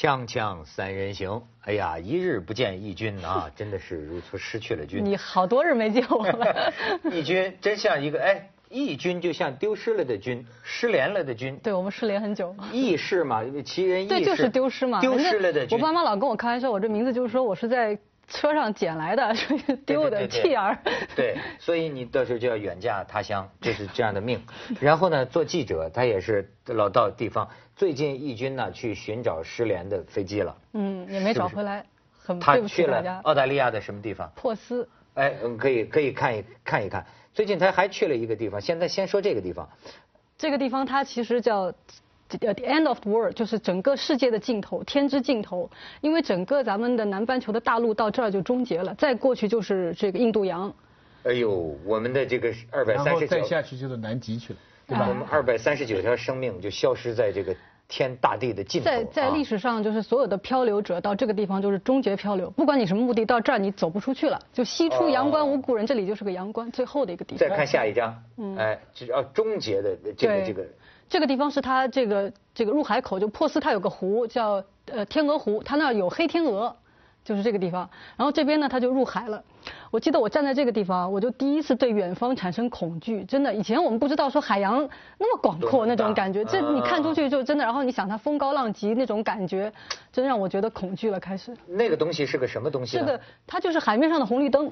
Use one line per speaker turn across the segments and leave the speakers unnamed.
锵锵三人行，哎呀，一日不见义军啊，真的是如此失去了军。
你好多日没见我了。
义军真像一个哎，义军就像丢失了的军，失联了的军。
对我们失联很久。
义士嘛，其人义士。
对，就是丢失嘛。
丢失了的军。
我爸妈老跟我开玩笑，我这名字就是说我是在。车上捡来的，所 以丢的弃儿。
对，所以你到时候就要远嫁他乡，就是这样的命。然后呢，做记者，他也是老到地方。最近义军呢去寻找失联的飞机了。
嗯，也没找回来，很
他去了澳大利亚的什么地方？
珀斯。
哎，嗯，可以可以看一看一看。最近他还去了一个地方，现在先说这个地方。
这个地方它其实叫。呃，the end of the world 就是整个世界的尽头，天之尽头。因为整个咱们的南半球的大陆到这儿就终结了，再过去就是这个印度洋。
哎呦，我们的这个二百三十
九，再下去就是南极去了，对吧？
我们二百三十九条生命就消失在这个天大地的尽头。
在在历史上，就是所有的漂流者到这个地方就是终结漂流，不管你什么目的，到这儿你走不出去了，就西出阳关无故人，这里就是个阳关，最后的一个地方。
再看下一张，嗯，哎，只要终结的这个这个。
这个地方是它这个这个入海口，就珀斯它有个湖叫呃天鹅湖，它那儿有黑天鹅，就是这个地方。然后这边呢，它就入海了。我记得我站在这个地方，我就第一次对远方产生恐惧。真的，以前我们不知道说海洋那么广阔那种感觉，这你看出去就真的。然后你想它风高浪急那种感觉，真让我觉得恐惧了。开始。
那个东西是个什么东西？
这个它就是海面上的红绿灯，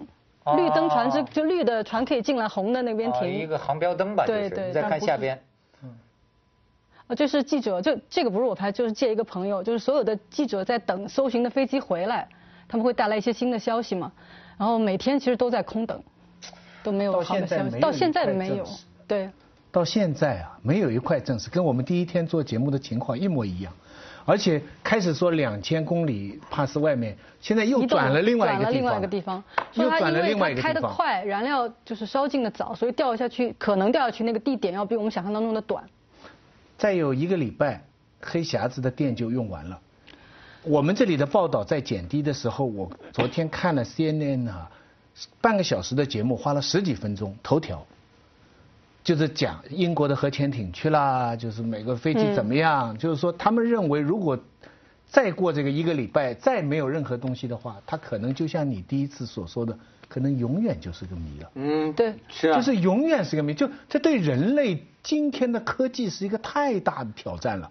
绿灯船只就绿的船可以进来，红的那边停。
一个航标灯吧，
对对。
再看下边。
啊，这是记者，就这个不是我拍，就是借一个朋友，就是所有的记者在等搜寻的飞机回来，他们会带来一些新的消息嘛，然后每天其实都在空等，都没有好的消息，到现在没有，对，
到现在啊，没有一块正式，跟我们第一天做节目的情况一模一样，而且开始说两千公里怕是外面，现在又转了另外一个地方，
转了另外一个地方，
又转了另外一个地方，
开得快，燃料就是烧尽的早，所以掉下去可能掉下去那个地点要比我们想象当中的短。
再有一个礼拜，黑匣子的电就用完了。我们这里的报道在减低的时候，我昨天看了 CNN 啊，半个小时的节目花了十几分钟，头条就是讲英国的核潜艇去啦，就是每个飞机怎么样，就是说他们认为如果再过这个一个礼拜再没有任何东西的话，它可能就像你第一次所说的。可能永远就是个谜了。
嗯，
对，
是啊，
就是永远是个谜。就这对人类今天的科技是一个太大的挑战了。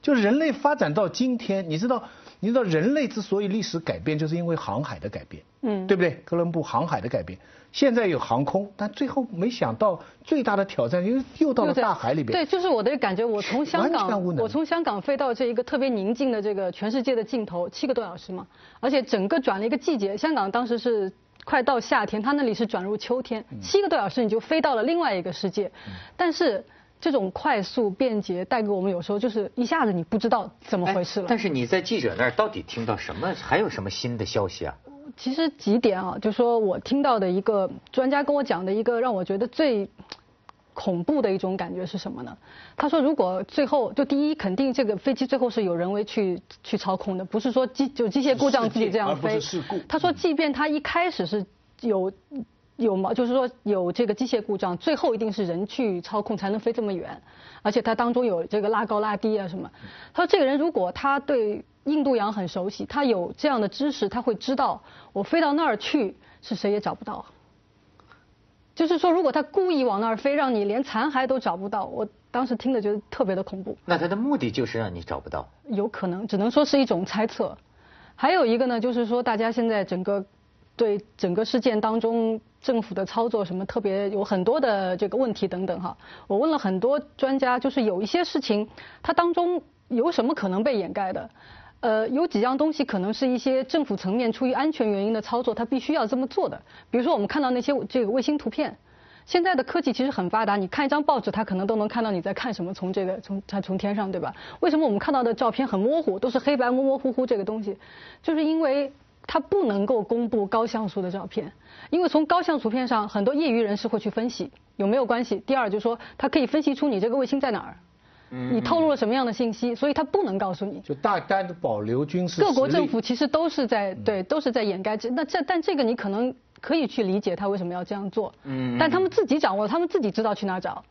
就人类发展到今天，你知道，你知道人类之所以历史改变，就是因为航海的改变，嗯，对不对？哥伦布航海的改变，现在有航空，但最后没想到最大的挑战又又到了大海里边。
对，就是我的感觉，我从香港，我从香港飞到这一个特别宁静的这个全世界的尽头，七个多小时嘛，而且整个转了一个季节，香港当时是。快到夏天，它那里是转入秋天，七个多小时你就飞到了另外一个世界。但是这种快速便捷带给我们有时候就是一下子你不知道怎么回事了。
但是你在记者那儿到底听到什么？还有什么新的消息啊？
其实几点啊，就说我听到的一个专家跟我讲的一个让我觉得最。恐怖的一种感觉是什么呢？他说，如果最后就第一，肯定这个飞机最后是有人为去去操控的，不是说机就机械故障自己这样飞。他说，即便他一开始是有有毛，就是说有这个机械故障，最后一定是人去操控才能飞这么远，而且它当中有这个拉高拉低啊什么。他说，这个人如果他对印度洋很熟悉，他有这样的知识，他会知道我飞到那儿去是谁也找不到。就是说，如果他故意往那儿飞，让你连残骸都找不到，我当时听了觉得特别的恐怖。
那他的目的就是让你找不到？
有可能，只能说是一种猜测。还有一个呢，就是说大家现在整个对整个事件当中政府的操作什么特别有很多的这个问题等等哈。我问了很多专家，就是有一些事情它当中有什么可能被掩盖的？呃，有几样东西可能是一些政府层面出于安全原因的操作，它必须要这么做的。比如说，我们看到那些这个卫星图片，现在的科技其实很发达，你看一张报纸，它可能都能看到你在看什么，从这个从它从天上，对吧？为什么我们看到的照片很模糊，都是黑白模模糊糊这个东西？就是因为它不能够公布高像素的照片，因为从高像素片上，很多业余人士会去分析有没有关系。第二就是说，它可以分析出你这个卫星在哪儿。你透露了什么样的信息？所以他不能告诉你。
就大胆的保留军事。
各国政府其实都是在对，都是在掩盖。这那这但这个你可能可以去理解他为什么要这样做。嗯。但他们自己掌握，他们自己知道去哪儿找。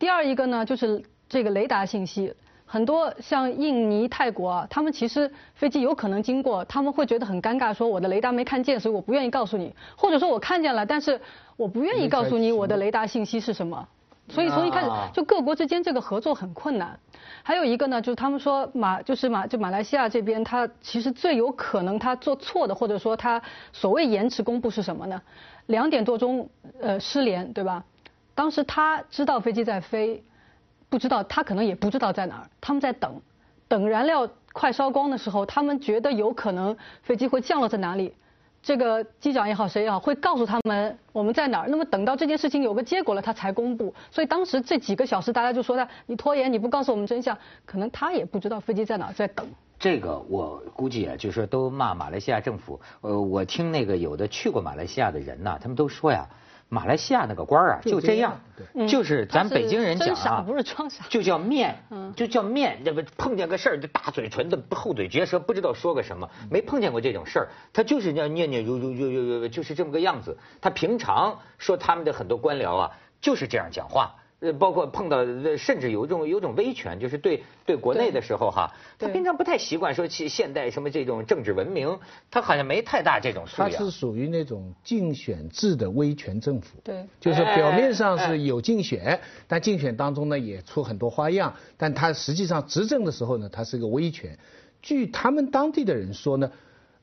第二一个呢，就是这个雷达信息。很多像印尼、泰国啊，他们其实飞机有可能经过，他们会觉得很尴尬，说我的雷达没看见，所以我不愿意告诉你，或者说我看见了，但是我不愿意告诉你我的雷达信息是什么。所以从一开始就各国之间这个合作很困难。还有一个呢，就是他们说马就是马就马来西亚这边，他其实最有可能他做错的，或者说他所谓延迟公布是什么呢？两点多钟呃失联，对吧？当时他知道飞机在飞。不知道，他可能也不知道在哪儿。他们在等，等燃料快烧光的时候，他们觉得有可能飞机会降落在哪里。这个机长也好，谁也好，会告诉他们我们在哪儿。那么等到这件事情有个结果了，他才公布。所以当时这几个小时，大家就说他你拖延，你不告诉我们真相，可能他也不知道飞机在哪儿，在等。
这个我估计啊，就是说都骂马来西亚政府。呃，我听那个有的去过马来西亚的人呐，他们都说呀。马来西亚那个官儿啊，就这样，就是咱北京人讲啊，
不是装傻，
就叫面，就叫面，这不碰见个事儿就大嘴唇子、厚嘴嚼舌，不知道说个什么，没碰见过这种事儿，他就是要念念悠悠悠悠悠，就是这么个样子。他平常说他们的很多官僚啊，就是这样讲话。呃，包括碰到，甚至有一种有种威权，就是对对国内的时候哈，他平常不太习惯说现现代什么这种政治文明，他好像没太大这种素养。
他是属于那种竞选制的威权政府，
对，
就是表面上是有竞选，但竞选当中呢也出很多花样，但他实际上执政的时候呢，他是个威权。据他们当地的人说呢。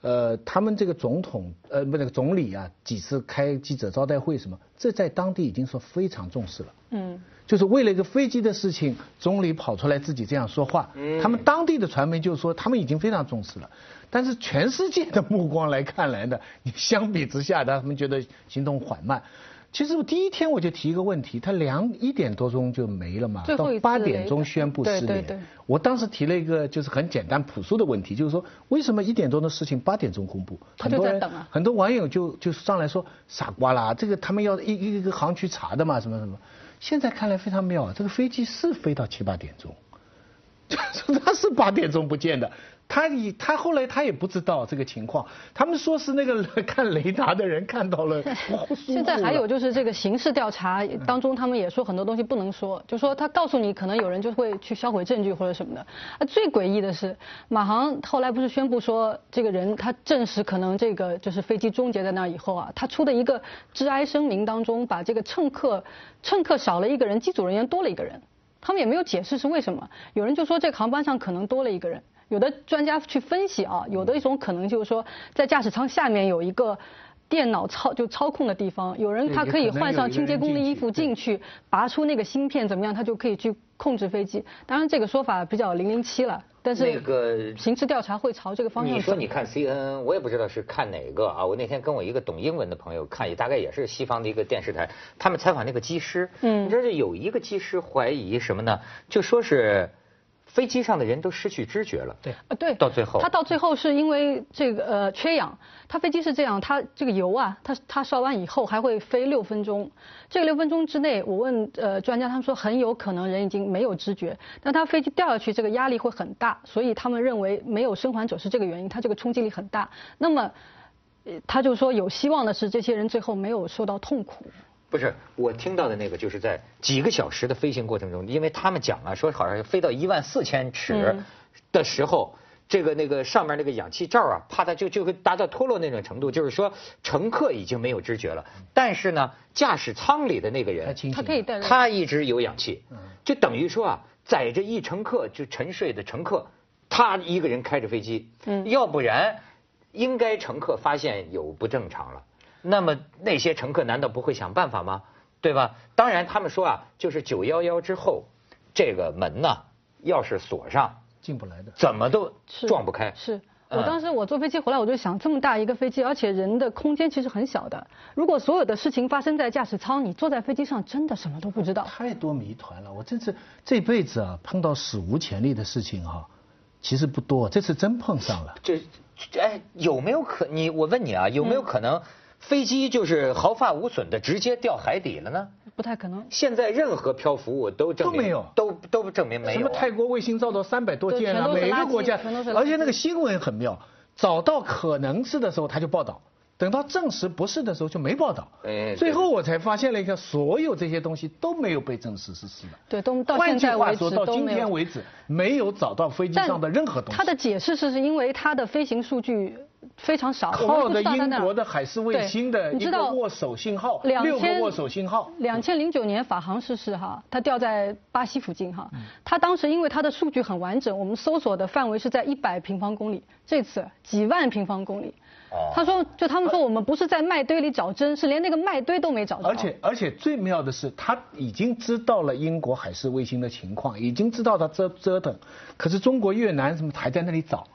呃，他们这个总统，呃，不，那个总理啊，几次开记者招待会什么，这在当地已经说非常重视了。嗯，就是为了一个飞机的事情，总理跑出来自己这样说话。嗯，他们当地的传媒就说他们已经非常重视了，但是全世界的目光来看来呢，你相比之下，他们觉得行动缓慢。其实我第一天我就提一个问题，他两一点多钟就没了嘛，到八点钟宣布失联。我当时提了一个就是很简单朴素的问题，就是说为什么一点钟的事情八点钟公布？
很多人
很多网友就就上来说傻瓜啦，这个他们要一一个航去查的嘛，什么什么。现在看来非常妙，这个飞机是飞到七八点钟，他是八点钟不见的。他以他后来他也不知道这个情况，他们说是那个 看雷达的人看到了。
现在还有就是这个刑事调查当中，他们也说很多东西不能说，就说他告诉你，可能有人就会去销毁证据或者什么的。啊，最诡异的是，马航后来不是宣布说这个人他证实可能这个就是飞机终结在那以后啊，他出的一个致哀声明当中，把这个乘客乘客少了一个人，机组人员多了一个人，他们也没有解释是为什么。有人就说这个航班上可能多了一个人。有的专家去分析啊，有的一种可能就是说，在驾驶舱下面有一个电脑操就操控的地方，有人他可以换上清洁工的衣服进去，拔出那个芯片怎么样，他就可以去控制飞机。当然这个说法比较零零七了，但是那个刑事调查会朝这个方向。
你说你看 CNN，我也不知道是看哪个啊。我那天跟我一个懂英文的朋友看，也大概也是西方的一个电视台，他们采访那个机师，嗯，你知道这有一个机师怀疑什么呢？就说是。飞机上的人都失去知觉了。
对，
啊对，
到最后
他到最后是因为这个呃缺氧，他飞机是这样，他这个油啊，他他烧完以后还会飞六分钟，这个六分钟之内，我问呃专家，他们说很有可能人已经没有知觉，但他飞机掉下去这个压力会很大，所以他们认为没有生还者是这个原因，他这个冲击力很大。那么，他就说有希望的是这些人最后没有受到痛苦。
不是我听到的那个，就是在几个小时的飞行过程中，因为他们讲啊，说好像飞到一万四千尺的时候，这个那个上面那个氧气罩啊，怕它就就会达到脱落那种程度，就是说乘客已经没有知觉了，但是呢，驾驶舱里的那个人
他可以带，
他一直有氧气，就等于说啊，载着一乘客就沉睡的乘客，他一个人开着飞机，要不然应该乘客发现有不正常了。那么那些乘客难道不会想办法吗？对吧？当然，他们说啊，就是九幺幺之后，这个门呢，要是锁上，
进不来的，
怎么都撞不开。
是我当时我坐飞机回来，我就想，这么大一个飞机，而且人的空间其实很小的。如果所有的事情发生在驾驶舱，你坐在飞机上真的什么都不知道。
太多谜团了，我这次这辈子啊，碰到史无前例的事情哈，其实不多，这次真碰上了。
这，哎，有没有可你？我问你啊，有没有可能？飞机就是毫发无损的直接掉海底了呢？
不太可能。
现在任何漂浮物都证明
都没有，
都都证明没有。
什么泰国卫星照到三百多件了，每个国家，而且那个新闻很妙，找到可能是的时候他就报道，等到证实不是的时候就没报道。
哎
最后我才发现了一个，所有这些东西都没有被证实是是的。
对，都到
换
现在为
句话说，到今
止都没有。
天为止，没有找到飞机上的任何东西。
他的解释是是因为他的飞行数据非常少，
靠的英国的海事卫星的一个握手信号，六个握手信号。
两千零九年法航失事哈，它掉在巴西附近哈。
嗯
它当时因为它的数据很完整，我们搜索的范围是在一百平方公里，这次几万平方公里。
哦
他说，就他们说我们不是在麦堆里找针，是连那个麦堆都没找到。
而且而且最妙的是，他已经知道了英国海事卫星的情况，已经知道他折折腾，可是中国越南什么还在那里找。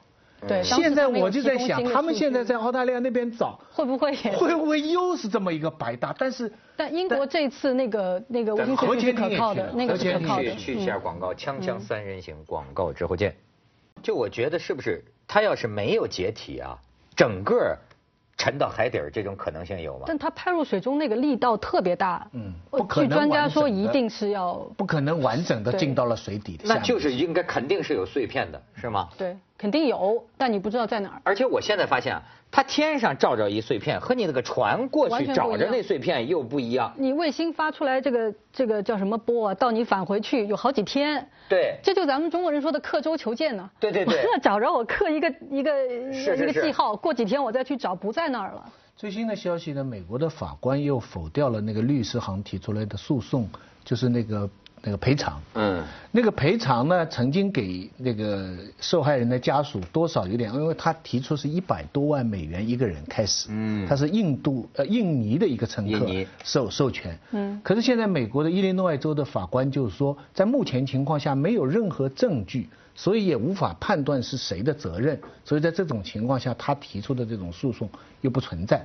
对，
现在我就在想，他们现在在澳大利亚那边找，
会不会也？
会不会又是这么一个白搭？但是
但英国这次那个那个卫星数据是可靠的，那个是可靠的
去。去一下广告，锵
嗯
锵三人行，广告之后见。就我觉得是不是他要是没有解体啊，整个沉到海底儿这种可能性有吗？
但他拍入水中那个力道特别大，
嗯
呃
不可能
据专家说一定是要
不可能完整的进到了水底的。
那就是应该肯定是有碎片的，是吗？
对，肯定有，但你不知道在哪儿。
而且我现在发现啊，它天上照着一碎片，和你那个船过去找着那碎片又不一样。
你卫星发出来这个这个叫什么波啊？到你返回去有好几天。
对
这就咱们中国人说的刻舟求剑呢。
对对对
我 找着我刻一个一个
是是是
一个记号，过几天我再去找，不在那儿了。
最新的消息呢，美国的法官又否掉了那个律师行提出来的诉讼，就是那个那个赔偿。
嗯，
那个赔偿呢，曾经给那个受害人的家属多少有点，因为他提出是一百多万美元一个人开始，
嗯
他是印度呃印尼的一个乘客
印尼
授授权，
嗯
可是现在美国的伊利诺伊州的法官就是说，在目前情况下没有任何证据，所以也无法判断是谁的责任，所以在这种情况下，他提出的这种诉讼又不存在。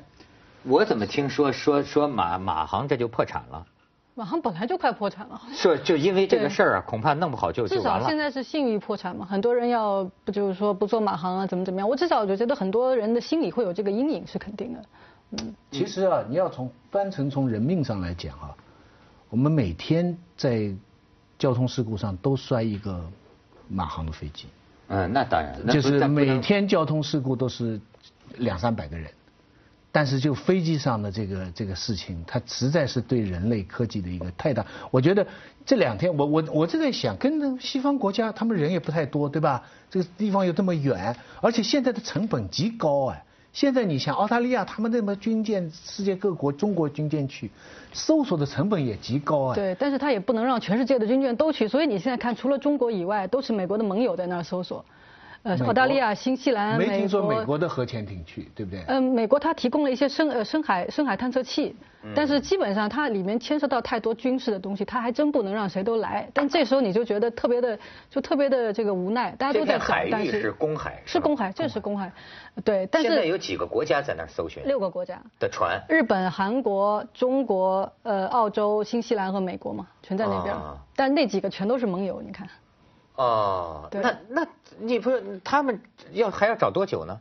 我怎么听说说说马马航这就破产了？
马航本来就快破产了。
是就因为这个事儿啊，恐怕弄不好就
至少现。在是信誉破产嘛，很多人要不就是说不做马航啊，怎么怎么样？我至少就觉得很多人的心里会有这个阴影是肯定的。
嗯其实啊，你要从单纯从人命上来讲啊，我们每天在交通事故上都摔一个马航的飞机，
嗯，那当然，
就是每天交通事故都是两三百个人，但是就飞机上的这个这个事情，它实在是对人类科技的一个太大。我觉得这两天我我我就在想，跟西方国家他们人也不太多，对吧？这个地方又这么远，而且现在的成本极高哎。现在你像澳大利亚，他们那么军舰，世界各国中国军舰去，搜索的成本也极高哎。
对，但是他也不能让全世界的军舰都去，所以你现在看，除了中国以外，都是美国的盟友在那儿搜索，呃澳大利亚、新西兰、
没听说美国的核潜艇去，对不对？
嗯，美国它提供了一些深呃深海深海探测器，
嗯
但是基本上它里面牵涉到太多军事的东西，它还真不能让谁都来。但这时候你就觉得特别的就特别的这个无奈，大家都在
海，域
但是
是公海，
是公海，这是公海，对，但是
现在有几个国家在那儿搜寻
六个国家。
的船？
日本、韩国、中国、呃、澳洲、新西兰和美国嘛，全在那边。
啊
但那几个全都是盟友，你看。
哦，
对
那那你不是他们要还要找多久呢？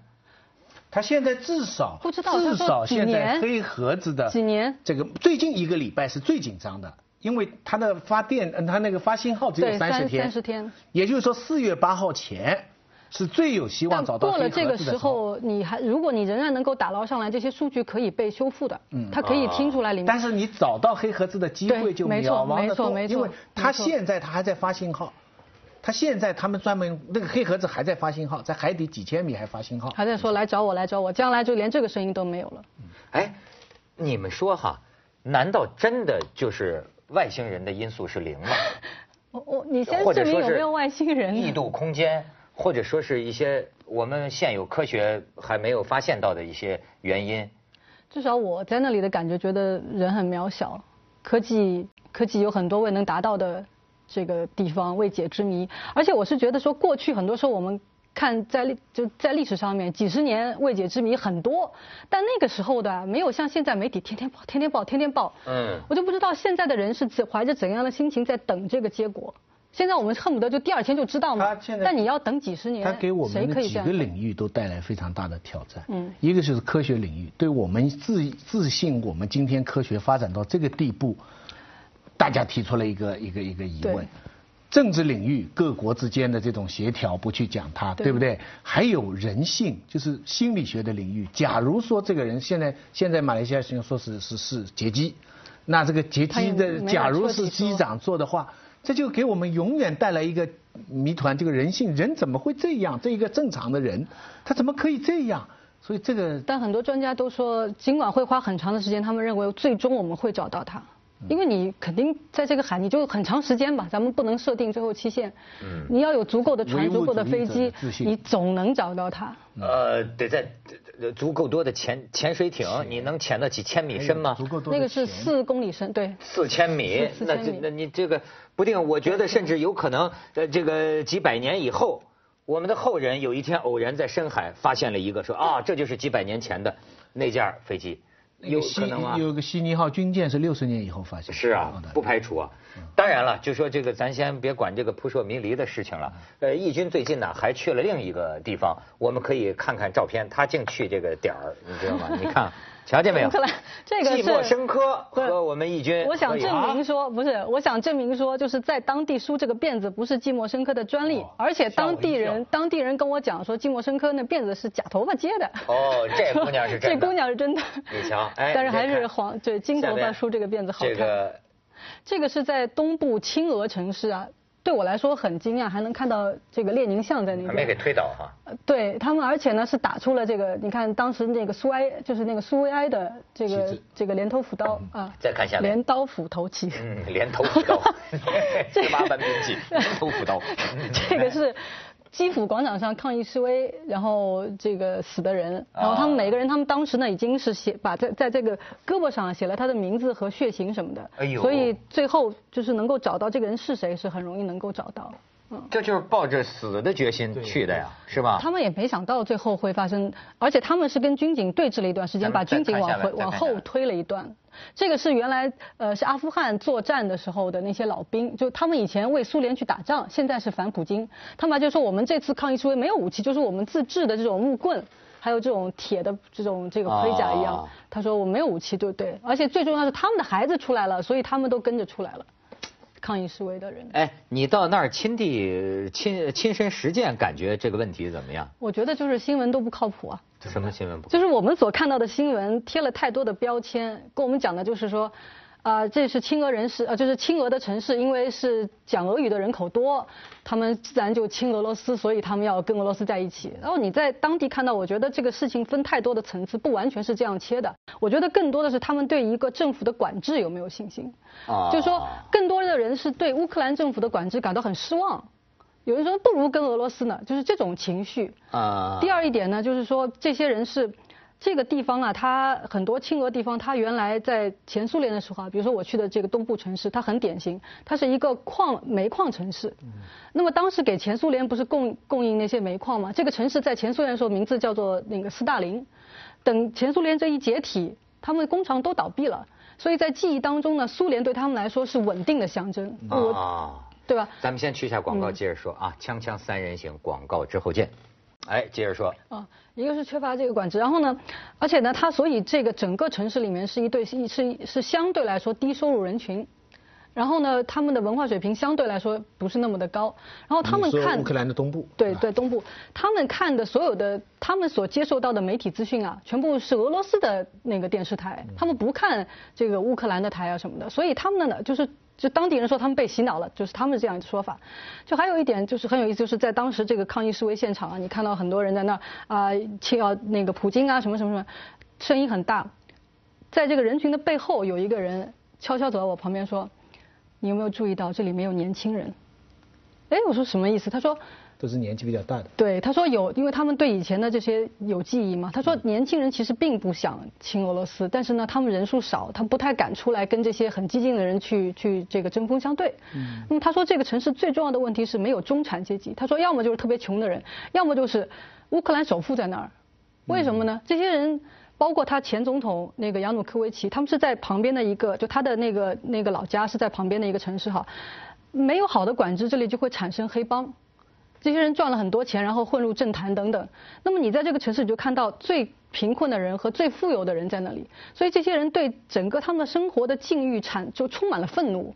他现在至少
不知道
至少现在黑盒子的
几年
这个最近一个礼拜是最紧张的，因为它的发电，嗯它那个发信号只有
对
三十天，
三十天，
也就是说四月八号前是最有希望找到黑
过了这个
盒子的
时候，你还如果你仍然能够打捞上来，这些数据可以被修复的，嗯它可以听出来里面。
但是你找到黑盒子的机会就渺茫的多，
没错没错
因为它现在它还在发信号。它现在他们专门那个黑盒子还在发信号，在海底几千米还发信号。
还在说来找我来找我，将来就连这个声音都没有了。
哎，你们说哈，难道真的就是外星人的因素是零吗？
我我你先
或者说是
证明有没有外星人呢？
异度空间，或者说是一些我们现有科学还没有发现到的一些原因。
至少我在那里的感觉，觉得人很渺小，科技科技有很多未能达到的这个地方未解之谜。而且我是觉得说，过去很多时候我们看在历就在历史上面几十年未解之谜很多，但那个时候的没有像现在媒体天天报、天天报、天天报。
嗯
我就不知道现在的人是怎怀着怎样的心情在等这个结果。现在我们恨不得就第二天就知道嘛
他现，在
但你要等几十年，
它给我们的几个领域都带来非常大的挑战。
嗯
一个就是科学领域，对我们自自信我们今天科学发展到这个地步，大家提出了一个一个一个疑问。政治领域各国之间的这种协调不去讲它，对不对？还有人性，就是心理学的领域。假如说这个人现在现在马来西亚形容说是是是劫机，那这个劫机的假如是机长做的话，这就给我们永远带来一个谜团：这个人性，人怎么会这样？这一个正常的人，他怎么可以这样？所以这个，
但很多专家都说，尽管会花很长的时间，他们认为最终我们会找到他。因为你肯定在这个海，你就很长时间吧，咱们不能设定最后期限。嗯。你要有足够的船、足够的飞机，你总能找到它。
呃，得在足够多的潜潜水艇，你能潜到几千米深吗？
足够多。
那个是四公里深，对。
四千米，那这那你这个不定，我觉得甚至有可能，呃，这个几百年以后，我们的后人有一天偶然在深海发现了一个，说啊，这就是几百年前的那架飞机。有可能吗？
有个悉尼号军舰是六十年以后发现。
是啊，不排除啊。当然了，就说这个，咱先别管这个扑朔迷离的事情了。呃，义军最近呢还去了另一个地方，我们可以看看照片，他净去这个点儿，你知道吗？你看。瞧见没有？
这个
是寂寞生科和我们义军。
我想证明说，不是，我想证明说，就是在当地梳这个辫子不是寂寞生科的专利，而且当地人当地人跟我讲说，寂寞生科那辫子是假头发接的。
哦，这姑娘是真
的。这姑娘是真的。
你瞧，哎，
但是还是黄对金头发梳这个辫子好看。
这个，
这个是在东部青俄城市啊。对我来说很惊讶，还能看到这个列宁像在那边。
还没给推倒哈。
对他们，而且呢是打出了这个，你看当时那个苏埃，就是那个苏维埃的这个这个镰头斧刀啊。
再看下
面。镰刀斧头旗。
嗯，镰头斧刀。十 八般兵器，镰头斧刀。
这个是。基辅广场上抗议示威，然后这个死的人，然后他们每个人，他们当时呢已经是写把在在这个胳膊上写了他的名字和血型什么的，所以最后就是能够找到这个人是谁是很容易能够找到。
这就是抱着死的决心去的呀，是吧？
他们也没想到最后会发生，而且他们是跟军警对峙了一段时间，把军警往回往后推了一段。这个是原来呃是阿富汗作战的时候的那些老兵，就他们以前为苏联去打仗，现在是反普京。他们就说我们这次抗议示威没有武器，就是我们自制的这种木棍，还有这种铁的这种这个盔甲一样。他说我没有武器，对不对？而且最重要是他们的孩子出来了，所以他们都跟着出来了。抗议示威的人，
哎，你到那儿亲地亲亲身实践，感觉这个问题怎么样？
我觉得就是新闻都不靠谱啊。
什么新闻不？
就是我们所看到的新闻贴了太多的标签，跟我们讲的就是说。啊，这是亲俄人士，呃，就是亲俄的城市，因为是讲俄语的人口多，他们自然就亲俄罗斯，所以他们要跟俄罗斯在一起。然后你在当地看到，我觉得这个事情分太多的层次，不完全是这样切的。我觉得更多的是他们对一个政府的管制有没有信心。啊，就是说，更多的人是对乌克兰政府的管制感到很失望。有人说不如跟俄罗斯呢，就是这种情绪。啊。第二一点呢，就是说这些人是。这个地方啊，它很多亲俄地方，它原来在前苏联的时候啊，比如说我去的这个东部城市，它很典型，它是一个矿煤矿城市。那么当时给前苏联不是供供应那些煤矿吗？这个城市在前苏联的时候名字叫做那个斯大林。等前苏联这一解体，他们工厂都倒闭了，所以在记忆当中呢，苏联对他们来说是稳定的象征。啊，对吧？
咱们先去一下广告，接着说啊，锵锵三人行，广告之后见。哎，接着说。啊，
一个是缺乏这个管制，然后呢，而且呢，它所以这个整个城市里面是一对是是是相对来说低收入人群，然后呢，他们的文化水平相对来说不是那么的高，然后他们看
乌克兰的东部，
对对东部，他们看的所有的他们所接受到的媒体资讯啊，全部是俄罗斯的那个电视台，他们不看这个乌克兰的台啊什么的，所以他们呢就是。就当地人说他们被洗脑了，就是他们这样的说法。就还有一点就是很有意思，就是在当时这个抗议示威现场啊，你看到很多人在那啊，亲啊那个普京啊什么什么什么，声音很大。在这个人群的背后，有一个人悄悄走到我旁边说：“你有没有注意到这里没有年轻人？”哎，我说什么意思？他说。
都是年纪比较大的。
对，他说有，因为他们对以前的这些有记忆嘛。他说年轻人其实并不想亲俄罗斯，但是呢，他们人数少，他不太敢出来跟这些很激进的人去去这个针锋相对。嗯。那么他说这个城市最重要的问题是没有中产阶级。他说要么就是特别穷的人，要么就是乌克兰首富在那儿。为什么呢？这些人包括他前总统那个扬努科维奇，他们是在旁边的一个，就他的那个那个老家是在旁边的一个城市哈。没有好的管制，这里就会产生黑帮。这些人赚了很多钱，然后混入政坛等等。那么你在这个城市，你就看到最贫困的人和最富有的人在那里。所以这些人对整个他们的生活的境遇产就充满了愤怒。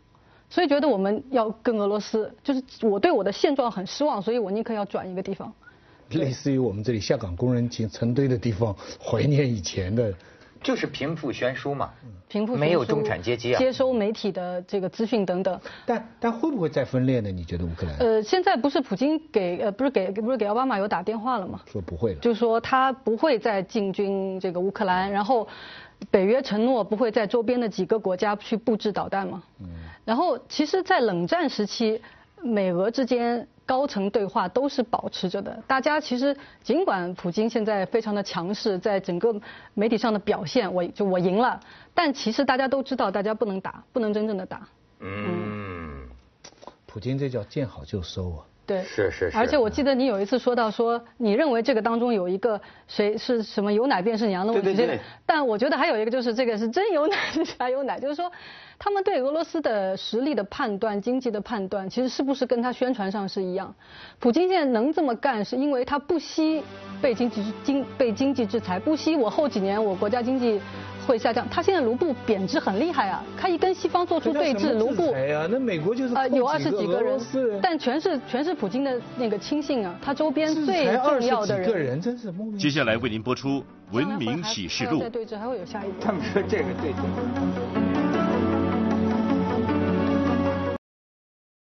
所以觉得我们要跟俄罗斯，就是我对我的现状很失望，所以我宁可要转一个地方。
类似于我们这里下岗工人群成堆的地方，怀念以前的。
就是贫富悬殊嘛，
贫富
没有中产阶级啊，
接收媒体的这个资讯等等。
但但会不会再分裂呢？你觉得乌克兰？
呃，现在不是普京给呃不是给不是给奥巴马有打电话了吗？
说不会了，
就是说他不会再进军这个乌克兰，然后北约承诺不会在周边的几个国家去布置导弹嘛。嗯。然后其实，在冷战时期，美俄之间。高层对话都是保持着的，大家其实尽管普京现在非常的强势，在整个媒体上的表现，我就我赢了，但其实大家都知道，大家不能打，不能真正的打。
嗯，普京这叫见好就收啊。
对，
是是是。
而且我记得你有一次说到说，你认为这个当中有一个谁是什么有奶便是娘的问题。
对对对。
但我觉得还有一个就是这个是真有奶是 假有奶，就是说。他们对俄罗斯的实力的判断、经济的判断，其实是不是跟他宣传上是一样？普京现在能这么干，是因为他不惜被经济经被经济制裁，不惜我后几年我国家经济会下降。他现在卢布贬值很厉害啊，他一跟西方做出对峙，卢布
哎呀，那美国就是啊
有二十几
个
人，但全是全是普京的那个亲信啊，他周边最重要的
人。真是
接下来为您播出《文明启示录》。
再对峙还会有下一步。
他们说这个对峙。